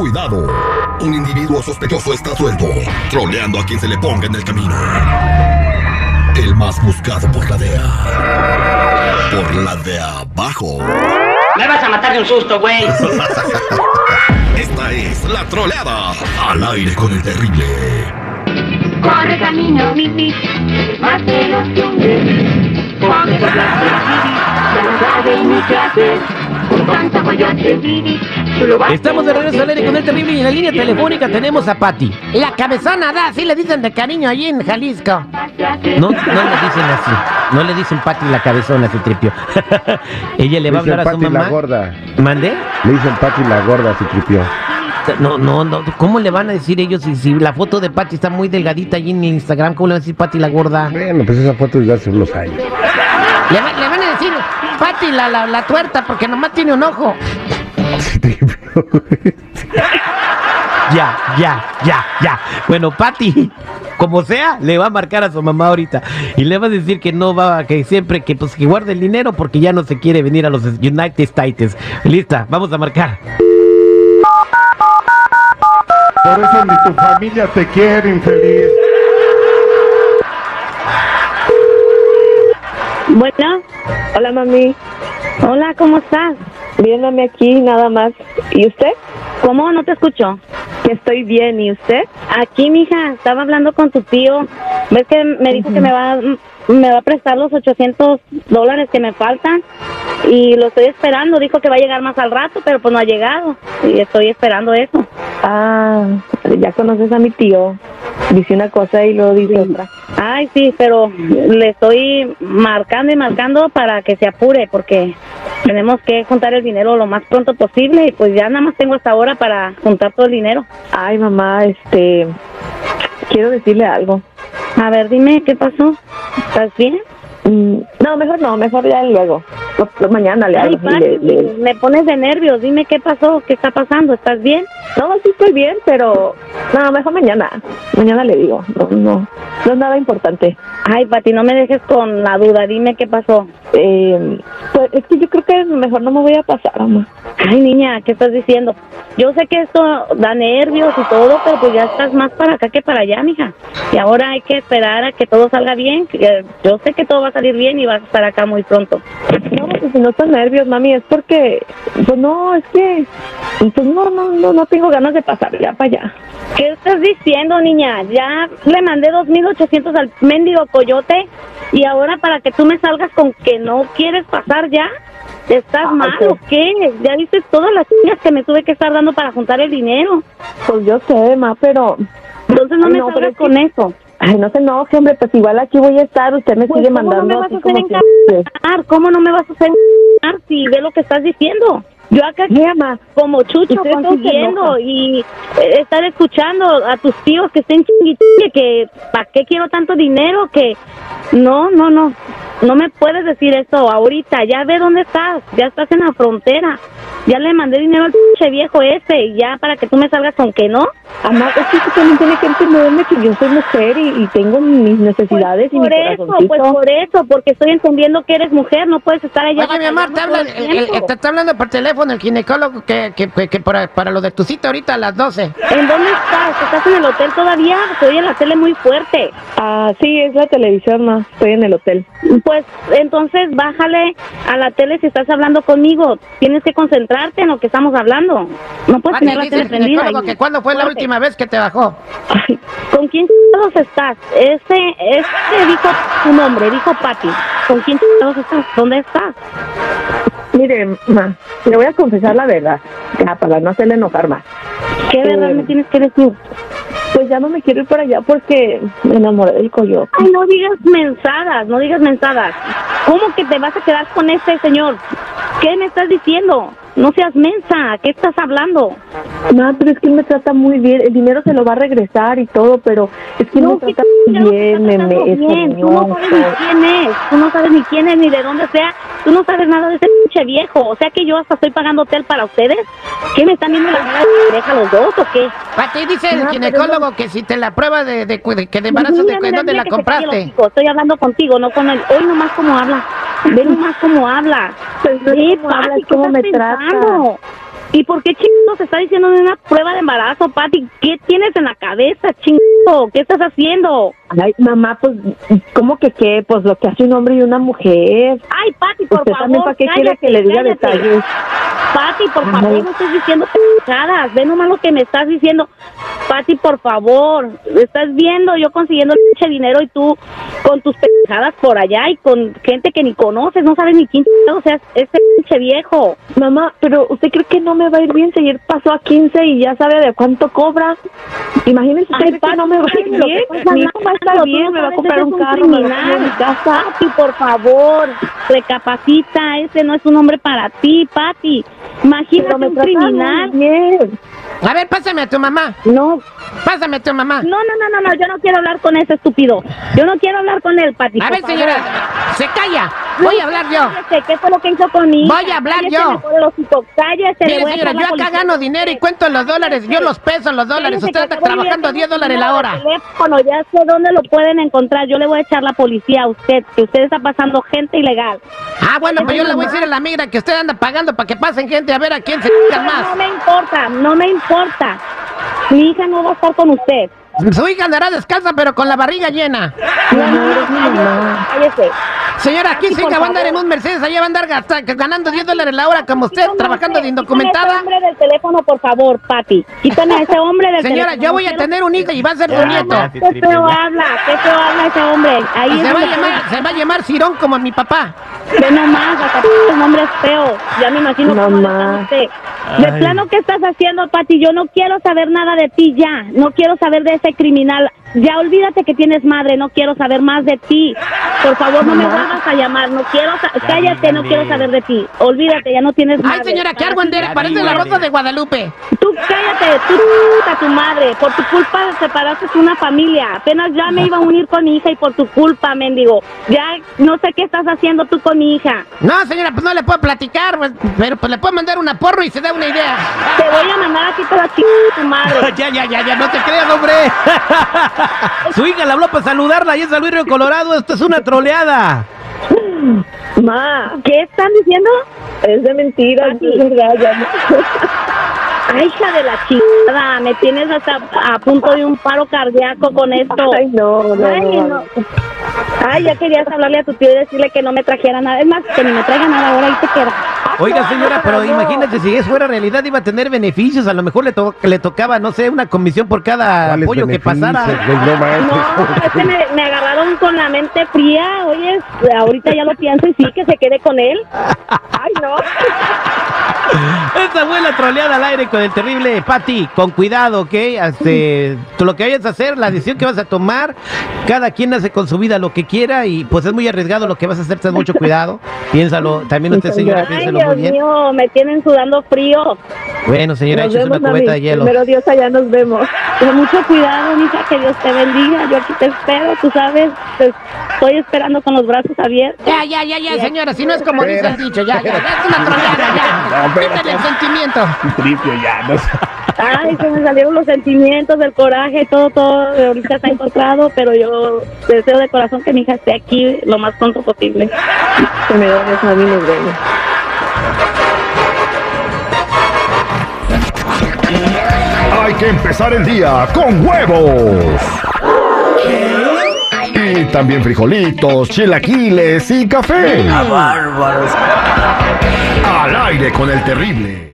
Cuidado. Un individuo sospechoso está suelto, troleando a quien se le ponga en el camino. El más buscado por la DEA. Por la de abajo. Me vas a matar de un susto, güey. Esta es la troleada. Al aire con el terrible. Corre camino, mi más veloz que un bebé. Corre clase, Vivi, ya no sabe ni qué hacer. Con tanta Estamos de regreso al aire con el terrible y en la línea telefónica tenemos a Patti. La cabezona, da, así le dicen de cariño allí en Jalisco. No, no le dicen así. No le dicen Patti la cabezona, se tripió. Ella le va a hablar a su Pati mamá. la gorda. ¿Mande? Le dicen Pati la gorda, se tripió. No, no, no. ¿Cómo le van a decir ellos si, si la foto de Patti está muy delgadita allí en Instagram? ¿Cómo le van a decir Patti la gorda? Bueno, pues esa foto es de hace unos años. Le, va- le van a decir Patti la, la, la tuerta porque nomás tiene un ojo. Ya, ya, ya, ya. Bueno, Patty, como sea, le va a marcar a su mamá ahorita y le va a decir que no va, que siempre que pues que guarde el dinero porque ya no se quiere venir a los United States. Lista, vamos a marcar. Por eso ni tu familia te quiere, infeliz. Bueno, hola mami. Hola, ¿cómo estás? Viéndome aquí nada más. ¿Y usted? ¿Cómo? No te escucho. Que estoy bien. ¿Y usted? Aquí, mija, estaba hablando con tu tío. ¿Ves que me dijo que me va, me va a prestar los 800 dólares que me faltan? Y lo estoy esperando. Dijo que va a llegar más al rato, pero pues no ha llegado. Y estoy esperando eso. Ah, ya conoces a mi tío. Dice una cosa y luego dice otra. Ay, sí, pero le estoy marcando y marcando para que se apure porque tenemos que juntar el dinero lo más pronto posible y pues ya nada más tengo hasta ahora para juntar todo el dinero. Ay, mamá, este, quiero decirle algo. A ver, dime, ¿qué pasó? ¿Estás bien? No, mejor no, mejor ya luego. mañana le Ay, hablo. Pati, le- le- me pones de nervios. Dime qué pasó, qué está pasando. ¿Estás bien? No, sí estoy bien, pero no, mejor mañana. Mañana le digo. No, no, no es nada importante. Ay, Pati, no me dejes con la duda. Dime qué pasó. Eh, pues es que yo creo que mejor no me voy a pasar, mamá. Ay, niña, ¿qué estás diciendo? Yo sé que esto da nervios y todo, pero pues ya estás más para acá que para allá, mija. Y ahora hay que esperar a que todo salga bien. Yo sé que todo va a salir bien y vas a estar acá muy pronto. No, pues si no estás nervios, mami, es porque, pues no, es que, pues no, no, no, no tengo ganas de pasar ya para allá. ¿Qué estás diciendo, niña? Ya le mandé 2.800 al mendigo coyote y ahora para que tú me salgas con que no quieres pasar ya. ¿Estás Ay, mal o qué? Ya viste todas las niñas que me tuve que estar dando para juntar el dinero. Pues yo sé, ma, pero, Entonces no Ay, me no, salgas es que- con eso. ay, no se enoje, hombre, pues igual aquí voy a estar, usted me Pues, sigue ¿cómo mandando no me vas a así como siempre. ¿Cómo no me vas a hacer encargar si ve lo que estás diciendo? Yo acá Mira, como chucho consiguiendo y eh, estar escuchando a tus tíos que estén chingue, que ¿para qué quiero tanto dinero? Que no, no, no, no me puedes decir eso ahorita, ya ve dónde estás, ya estás en la frontera, ya le mandé dinero al pinche viejo ese y ya para que tú me salgas con que no. Amá, es que usted también tiene que entenderme que yo soy mujer y, y tengo mis necesidades y mi por eso, pues por eso, porque estoy entendiendo que eres mujer, no puedes estar allá. Oye, mi amor, te, batallando habla, todo el el- el- tiempo. te está hablando por teléfono el ginecólogo que, que, que, que para, para lo de tu cita ahorita a las 12. ¿En dónde estás? ¿Estás en el hotel todavía? Se oye la tele muy fuerte. Ah, sí, es la televisión, ma, estoy en el hotel. Pues entonces bájale a la tele si estás hablando conmigo. Tienes que concentrarte en lo que estamos hablando. No puedes Pati, tener la tele prendida. que cuándo fue la última vez que te bajó. Ay, ¿Con quién chingados estás? Ese, ese dijo tu nombre, dijo Pati. ¿Con quién chingados estás? ¿Dónde estás? mire, ma, le voy a confesar la verdad, ya, para no hacerle enojar más. ¿Qué Eh, verdad me tienes que decir? Pues ya no me quiero ir para allá porque me enamoré del coyote. Ay, no digas mensadas, no digas mensadas. ¿Cómo que te vas a quedar con este señor? ¿Qué me estás diciendo? No seas mensa, ¿qué estás hablando? Ma, pero es que él me trata muy bien, el dinero se lo va a regresar y todo, pero es que él me ¿qué trata bien, me, me bien? Tú no sabes ni quién es, tú no sabes ni quién es, ni de dónde sea, tú no sabes nada de ese pinche viejo. O sea que yo hasta estoy pagando hotel para ustedes. ¿Qué me están viendo la cara de deja los dos o qué? Pati, dice el No, ginecólogo que si te la prueba de, de, de- que de embarazo, Mira, de, mira, ¿dónde mira la compraste? Estoy hablando contigo, no con él. Hoy nomás como habla. Ve nomás cómo habla. Pues no Ve, cómo habla, Pati, es cómo ¿qué me estás trata. pensando? ¿Y por qué chingados se está diciendo de una prueba de embarazo, Pati? ¿Qué tienes en la cabeza, chingo? ¿Qué estás haciendo? Ay, mamá, pues, ¿cómo que qué? Pues lo que hace un hombre y una mujer. Ay, Pati, por ¿Usted favor, también para qué quiere cállate, que le diga cállate. detalles? Pati, por favor, no estés diciendo pendejadas. Ve nomás lo que me estás diciendo. Pati, por favor. Estás viendo yo consiguiendo el pinche dinero y tú con tus pendejadas por allá y con gente que ni conoces, no sabes ni quién o sea, este pinche viejo. Mamá, pero ¿usted cree que no me va a ir bien si ayer pasó a 15 y ya sabe de cuánto cobra? Imagínese Ay, usted que no me va a ir que bien. estás Mi hijo va a estar no bien, me va a comprar un carro, me va a mi casa. Pati, por favor, recapacita, ese no es un hombre para ti, Pati. Imagínate un criminal. bien. A ver, pásame a tu mamá. No, Pásame a tu mamá. no, no, no, no, no, yo no quiero hablar con ese estúpido. Yo no quiero hablar con él, Pati. A ver, señora, se calla. Voy a hablar yo. Cállese, ¿Qué fue lo que hizo con mi hija? Voy a hablar Cállese, yo. me pone el hocico. Cállese, le Mire, voy a señora, echar la yo acá policía. gano dinero y cuento los dólares. Yo los peso los dólares. Cállese, Usted que anda acabo de trabajando ver 10 un dólares la número hora. de teléfono, ya sé dónde lo pueden encontrar. Yo le voy a echar la policía a usted, que usted está pasando gente ilegal. Ah, bueno, pues yo le voy a decir a la migra que usted anda pagando para que pasen gente a ver a quién se Pero más. no me importa, no me importa. Mi hija no va a estar con usted. Su hija andará descalza, pero con la barriga llena. No, no, cállese, cállese. Señora, aquí su hija va a andar en un Mercedes, allá va a andar gasta- ganando 10 dólares la hora como usted, Quítame trabajando ese- de quítame indocumentada. ese hombre del teléfono, por favor, Pati. Quítame a ese hombre del Señora, teléfono. yo voy a tener un hijo y va a ser su nieto. Qué feo habla, qué feo habla ese hombre. Ahí Y es se va a donde- llamar, se va a llamar Cirón como mi papá. Ve nomás, hasta el nombre es feo. Ya me imagino cómo Mamá. usted. De plano, ¿qué estás haciendo, Pati? Yo no quiero saber nada de ti ya. No quiero saber de ese criminal. Ya olvídate que tienes madre. No quiero saber más de ti. Por favor, no me vuelvas a llamar. No quiero Cállate, no quiero saber de ti. Olvídate, ya no tienes madre. Ay, señora, qué argüendera, parece la rosa de Guadalupe. Tú cállate, tú a tu madre. Por tu culpa separaste una familia. Apenas ya me iba a unir con mi hija y por tu culpa, mendigo. Ya no sé qué estás haciendo tú con mi hija. No, señora, pues no le puedo platicar, pues, pero pues le puedo mandar una porro y se da una idea. Te voy a mandar aquí toda chica tu madre. Ya, ya, ya, ya, no te creas, hombre. Su hija le habló para saludarla y es San Luis Río Colorado. Esto es una troleada. Ma, ¿Qué están diciendo? es de mentira, es verdad, ya no. Ay, hija de la chingada, me tienes hasta a punto de un paro cardíaco con esto. Ay, no, no, Ay, no. no. Ay, ya querías hablarle a tu tío y decirle que no me trajera nada. Es más, que ni me traiga nada ahora, ahí te queda. Oiga, señora, pero imagínate si eso fuera realidad, iba a tener beneficios. A lo mejor le, to- le tocaba, no sé, una comisión por cada ¿Cuáles apoyo que pasara. güey? No. No, es que me, me agarraron con la mente fría. Oye, ahorita ya lo pienso y sí, que se quede con él. Ay, no. Esta fue la troleada al aire con el terrible Pati. Con cuidado, ¿ok? Este, lo que vayas a hacer, la decisión que vas a tomar, cada quien hace con su vida lo que quiera y pues es muy arriesgado lo que vas a hacer, ten mucho cuidado. Piénsalo, también usted, señora, Ay, piénselo Dios muy bien. mío, me tienen sudando frío. Bueno, señora, Nos échese una vemos, cubeta de hielo. Primero Dios, allá nos vemos. Con mucho cuidado, mija, que Dios te bendiga. Yo aquí te espero, tú sabes. Te estoy esperando con los brazos abiertos. Ya, ya, ya, ya, señora, si no es como dice el dicho, ya, ya, ya es una troleada, ya. Quítale el sentimiento. Tripio ya, no. Ay, se me salieron los sentimientos, el coraje, todo, todo. Ahorita está encontrado, pero yo deseo de corazón que mi hija esté aquí lo más pronto posible. Primero Dios, mami, nos vemos. Hay que empezar el día con huevos. Y también frijolitos, chilaquiles y café. Al aire con el terrible.